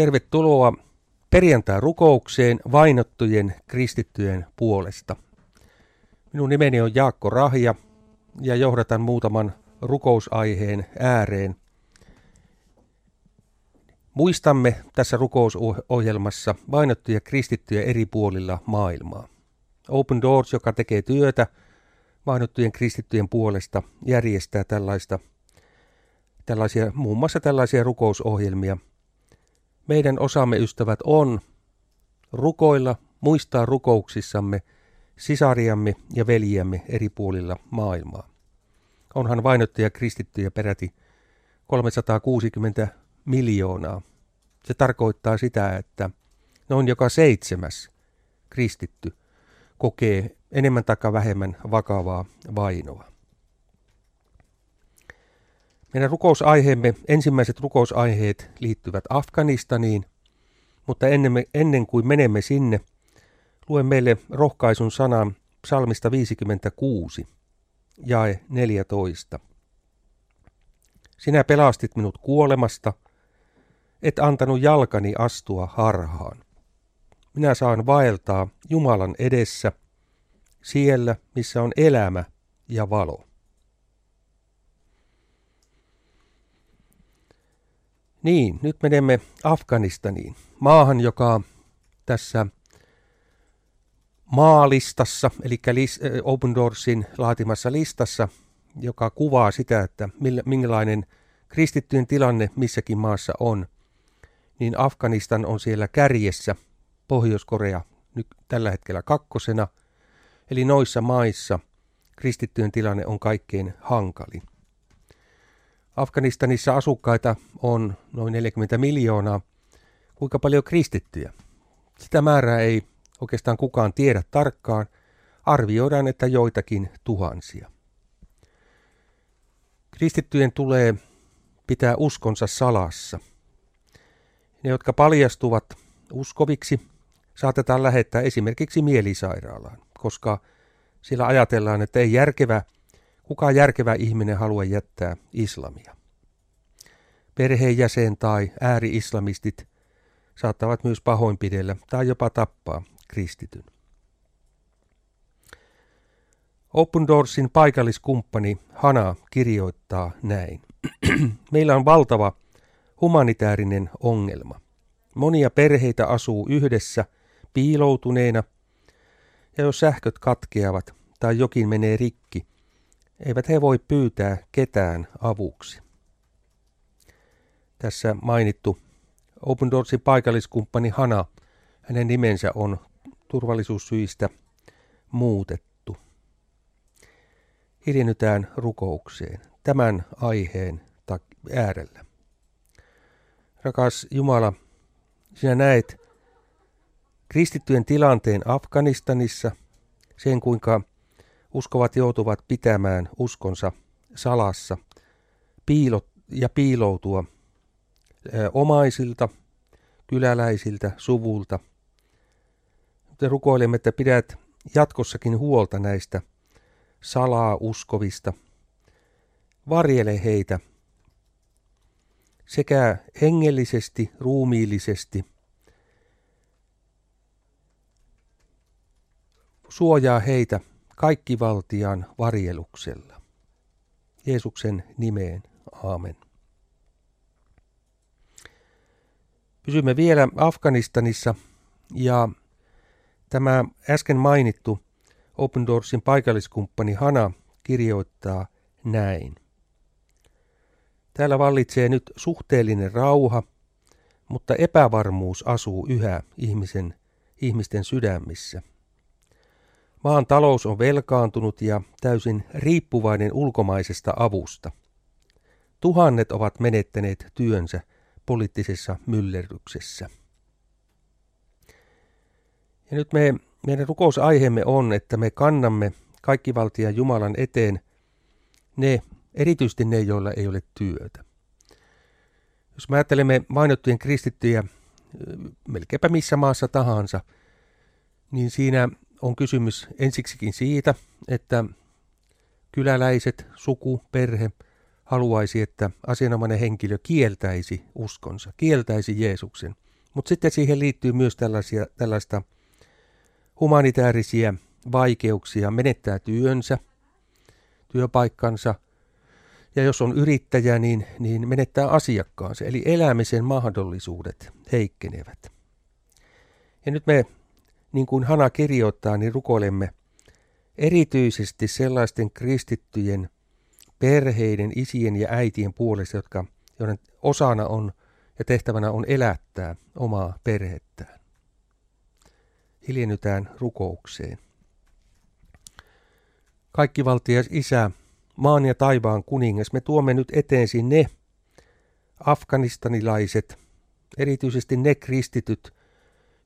Tervetuloa perjantai-rukoukseen vainottujen kristittyjen puolesta. Minun nimeni on Jaakko Rahja ja johdatan muutaman rukousaiheen ääreen. Muistamme tässä rukousohjelmassa vainottuja kristittyjä eri puolilla maailmaa. Open Doors, joka tekee työtä vainottujen kristittyjen puolesta, järjestää tällaista, tällaisia, muun muassa tällaisia rukousohjelmia – meidän osamme ystävät on rukoilla, muistaa rukouksissamme sisariamme ja veljiämme eri puolilla maailmaa. Onhan vainottuja kristittyjä peräti 360 miljoonaa. Se tarkoittaa sitä, että noin joka seitsemäs kristitty kokee enemmän tai vähemmän vakavaa vainoa. Meidän rukousaiheemme, ensimmäiset rukousaiheet liittyvät Afganistaniin, mutta ennen, ennen kuin menemme sinne, luen meille rohkaisun sanan psalmista 56, jae 14. Sinä pelastit minut kuolemasta, et antanut jalkani astua harhaan. Minä saan vaeltaa Jumalan edessä, siellä missä on elämä ja valo. Niin, nyt menemme Afganistaniin, maahan, joka tässä maalistassa, eli Open Doorsin laatimassa listassa, joka kuvaa sitä, että minkälainen kristittyjen tilanne missäkin maassa on, niin Afganistan on siellä kärjessä, Pohjois-Korea nyt tällä hetkellä kakkosena, eli noissa maissa kristittyjen tilanne on kaikkein hankalin. Afganistanissa asukkaita on noin 40 miljoonaa. Kuinka paljon kristittyjä? Sitä määrää ei oikeastaan kukaan tiedä tarkkaan. Arvioidaan, että joitakin tuhansia. Kristittyjen tulee pitää uskonsa salassa. Ne, jotka paljastuvat uskoviksi, saatetaan lähettää esimerkiksi mielisairaalaan, koska sillä ajatellaan, että ei järkevä Kuka järkevä ihminen halua jättää islamia? Perheenjäsen tai ääri-islamistit saattavat myös pahoinpidellä tai jopa tappaa kristityn. Open Doorsin paikalliskumppani Hana kirjoittaa näin. Meillä on valtava humanitaarinen ongelma. Monia perheitä asuu yhdessä piiloutuneena, ja jos sähköt katkeavat tai jokin menee rikki, eivät he voi pyytää ketään avuksi. Tässä mainittu Open Doorsin paikalliskumppani Hana, hänen nimensä on turvallisuussyistä muutettu. Hiljennytään rukoukseen tämän aiheen äärellä. Rakas Jumala, sinä näet kristittyjen tilanteen Afganistanissa, sen kuinka Uskovat joutuvat pitämään uskonsa salassa piilot ja piiloutua omaisilta, kyläläisiltä, suvulta. Me rukoilemme, että pidät jatkossakin huolta näistä salaa uskovista. Varjele heitä sekä hengellisesti, ruumiillisesti. Suojaa heitä kaikkivaltian varjeluksella. Jeesuksen nimeen, aamen. Pysymme vielä Afganistanissa ja tämä äsken mainittu Open Doorsin paikalliskumppani Hana kirjoittaa näin. Täällä vallitsee nyt suhteellinen rauha, mutta epävarmuus asuu yhä ihmisen, ihmisten sydämissä. Maan talous on velkaantunut ja täysin riippuvainen ulkomaisesta avusta. Tuhannet ovat menettäneet työnsä poliittisessa myllerryksessä. Ja nyt me, meidän rukousaiheemme on, että me kannamme kaikkivaltian Jumalan eteen ne, erityisesti ne, joilla ei ole työtä. Jos me ajattelemme mainottujen kristittyjä melkeinpä missä maassa tahansa, niin siinä on kysymys ensiksikin siitä, että kyläläiset, suku, perhe haluaisi, että asianomainen henkilö kieltäisi uskonsa, kieltäisi Jeesuksen, Mutta sitten siihen liittyy myös tällaisia, tällaista humanitaarisia vaikeuksia, menettää työnsä, työpaikkansa, ja jos on yrittäjä, niin, niin menettää asiakkaansa, eli elämisen mahdollisuudet heikkenevät. Ja nyt me, niin kuin Hana kirjoittaa, niin rukoilemme erityisesti sellaisten kristittyjen perheiden, isien ja äitien puolesta, jotka, joiden osana on ja tehtävänä on elättää omaa perhettään. Hiljennytään rukoukseen. Kaikki valtias Isä, maan ja taivaan kuningas, me tuomme nyt eteesi ne afganistanilaiset, erityisesti ne kristityt,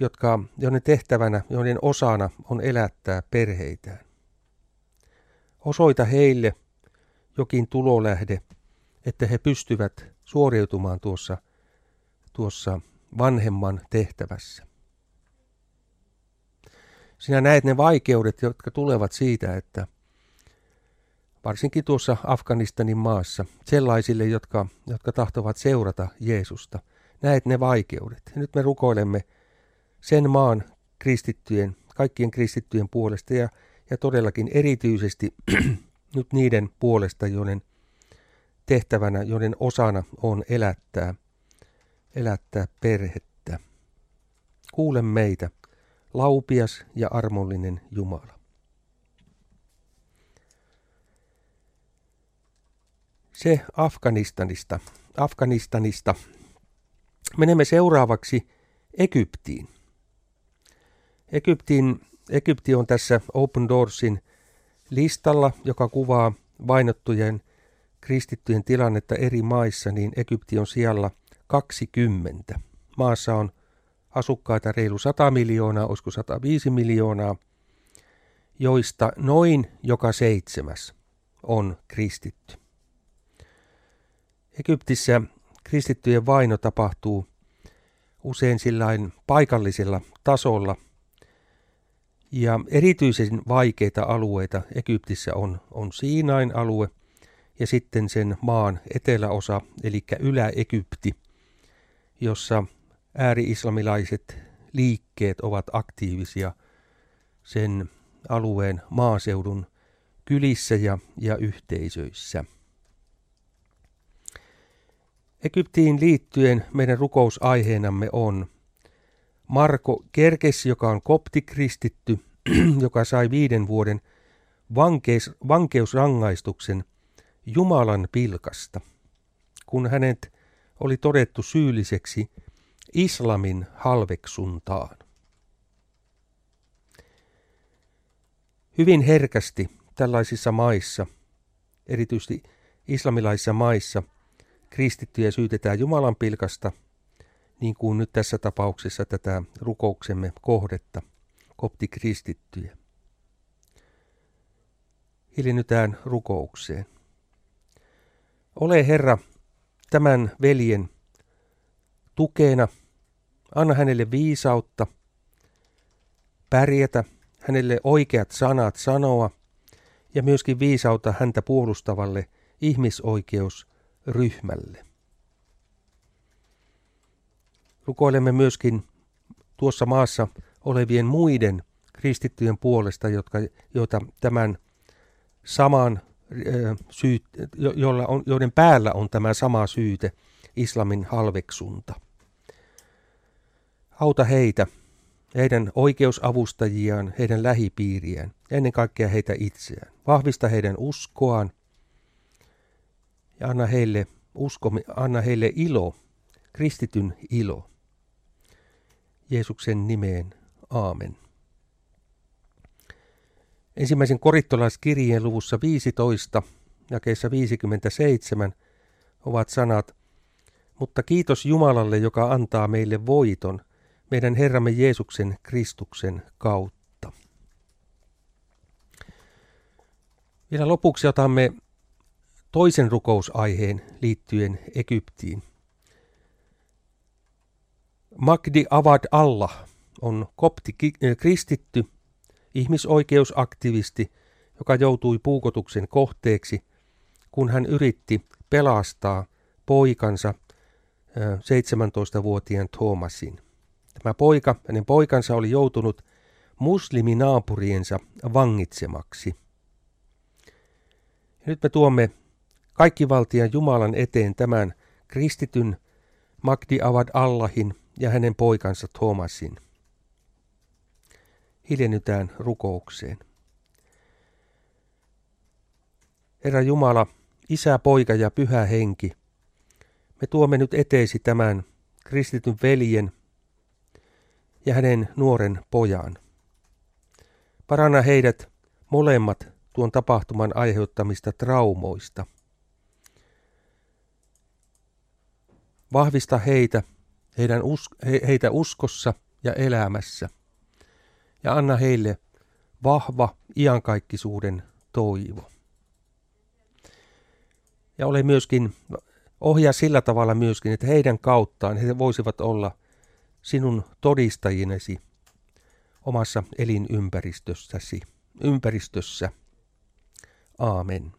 jotka, joiden tehtävänä, joiden osana on elättää perheitään. Osoita heille jokin tulolähde, että he pystyvät suoriutumaan tuossa, tuossa vanhemman tehtävässä. Sinä näet ne vaikeudet, jotka tulevat siitä, että varsinkin tuossa Afganistanin maassa, sellaisille, jotka, jotka tahtovat seurata Jeesusta, näet ne vaikeudet. Nyt me rukoilemme sen maan kristittyjen, kaikkien kristittyjen puolesta ja, ja todellakin erityisesti nyt niiden puolesta, joiden tehtävänä, joiden osana on elättää, elättää perhettä. Kuule meitä, laupias ja armollinen Jumala. Se Afganistanista. Afganistanista. Menemme seuraavaksi Egyptiin. Egyptin, Egypti on tässä Open Doorsin listalla, joka kuvaa vainottujen kristittyjen tilannetta eri maissa, niin Egypti on siellä 20. Maassa on asukkaita reilu 100 miljoonaa, olisiko 105 miljoonaa, joista noin joka seitsemäs on kristitty. Egyptissä kristittyjen vaino tapahtuu usein sillain paikallisella tasolla – ja erityisen vaikeita alueita Egyptissä on, on Siinain alue ja sitten sen maan eteläosa, eli Ylä-Egypti, jossa ääri-islamilaiset liikkeet ovat aktiivisia sen alueen maaseudun kylissä ja, ja yhteisöissä. Egyptiin liittyen meidän rukousaiheenamme on Marko Kerkes, joka on koptikristitty, joka sai viiden vuoden vankeus, vankeusrangaistuksen Jumalan pilkasta, kun hänet oli todettu syylliseksi islamin halveksuntaan. Hyvin herkästi tällaisissa maissa, erityisesti islamilaisissa maissa, kristittyjä syytetään Jumalan pilkasta – niin kuin nyt tässä tapauksessa tätä rukouksemme kohdetta, koptikristittyjä. Hiljennytään rukoukseen. Ole Herra tämän veljen tukena, anna hänelle viisautta, pärjätä, hänelle oikeat sanat sanoa ja myöskin viisautta häntä puolustavalle ihmisoikeusryhmälle. Rukoilemme myöskin tuossa maassa olevien muiden kristittyjen puolesta, jotka, joita tämän saman syyt, jolla on, joiden päällä on tämä sama syyte, islamin halveksunta. Auta heitä, heidän oikeusavustajiaan, heidän lähipiiriään, ennen kaikkea heitä itseään. Vahvista heidän uskoaan ja anna heille, usko, anna heille ilo, kristityn ilo. Jeesuksen nimeen. Aamen. Ensimmäisen korittolaiskirjeen luvussa 15, jakeessa 57, ovat sanat, mutta kiitos Jumalalle, joka antaa meille voiton, meidän Herramme Jeesuksen Kristuksen kautta. Vielä lopuksi otamme toisen rukousaiheen liittyen Egyptiin. Magdi Avad Allah on kopti eh, kristitty, ihmisoikeusaktivisti, joka joutui puukotuksen kohteeksi, kun hän yritti pelastaa poikansa 17-vuotiaan eh, Thomasin. Tämä poika, hänen poikansa oli joutunut musliminaapuriensa vangitsemaksi. Ja nyt me tuomme kaikkivaltian Jumalan eteen tämän kristityn Magdi Avad Allahin ja hänen poikansa Thomasin. Hiljennytään rukoukseen. Herra Jumala, Isä, Poika ja Pyhä Henki, me tuomme nyt eteesi tämän kristityn veljen ja hänen nuoren pojan. Paranna heidät molemmat tuon tapahtuman aiheuttamista traumoista. Vahvista heitä, heidän us, he, heitä uskossa ja elämässä. Ja anna heille vahva iankaikkisuuden toivo. Ja ole myöskin, ohjaa sillä tavalla myöskin, että heidän kauttaan he voisivat olla sinun todistajinesi omassa elinympäristössäsi, ympäristössä. Aamen.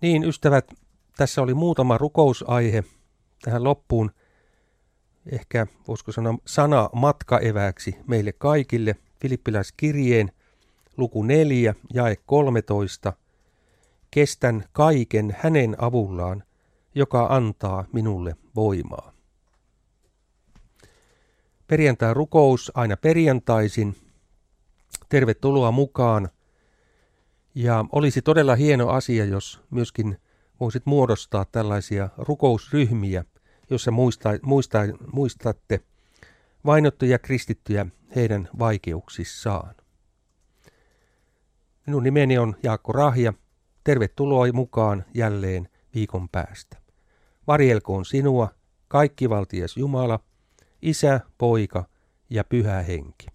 Niin, ystävät, tässä oli muutama rukousaihe tähän loppuun. Ehkä voisiko sanoa sana matkaeväksi meille kaikille. Filippiläiskirjeen luku 4, jae 13. Kestän kaiken hänen avullaan, joka antaa minulle voimaa. Perjantai rukous aina perjantaisin. Tervetuloa mukaan. Ja olisi todella hieno asia, jos myöskin voisit muodostaa tällaisia rukousryhmiä, jossa muista, muista, muistatte vainottuja kristittyjä heidän vaikeuksissaan. Minun nimeni on Jaakko Rahja. Tervetuloa mukaan jälleen viikon päästä. Varjelkoon sinua, kaikkivaltias Jumala, Isä, Poika ja Pyhä Henki.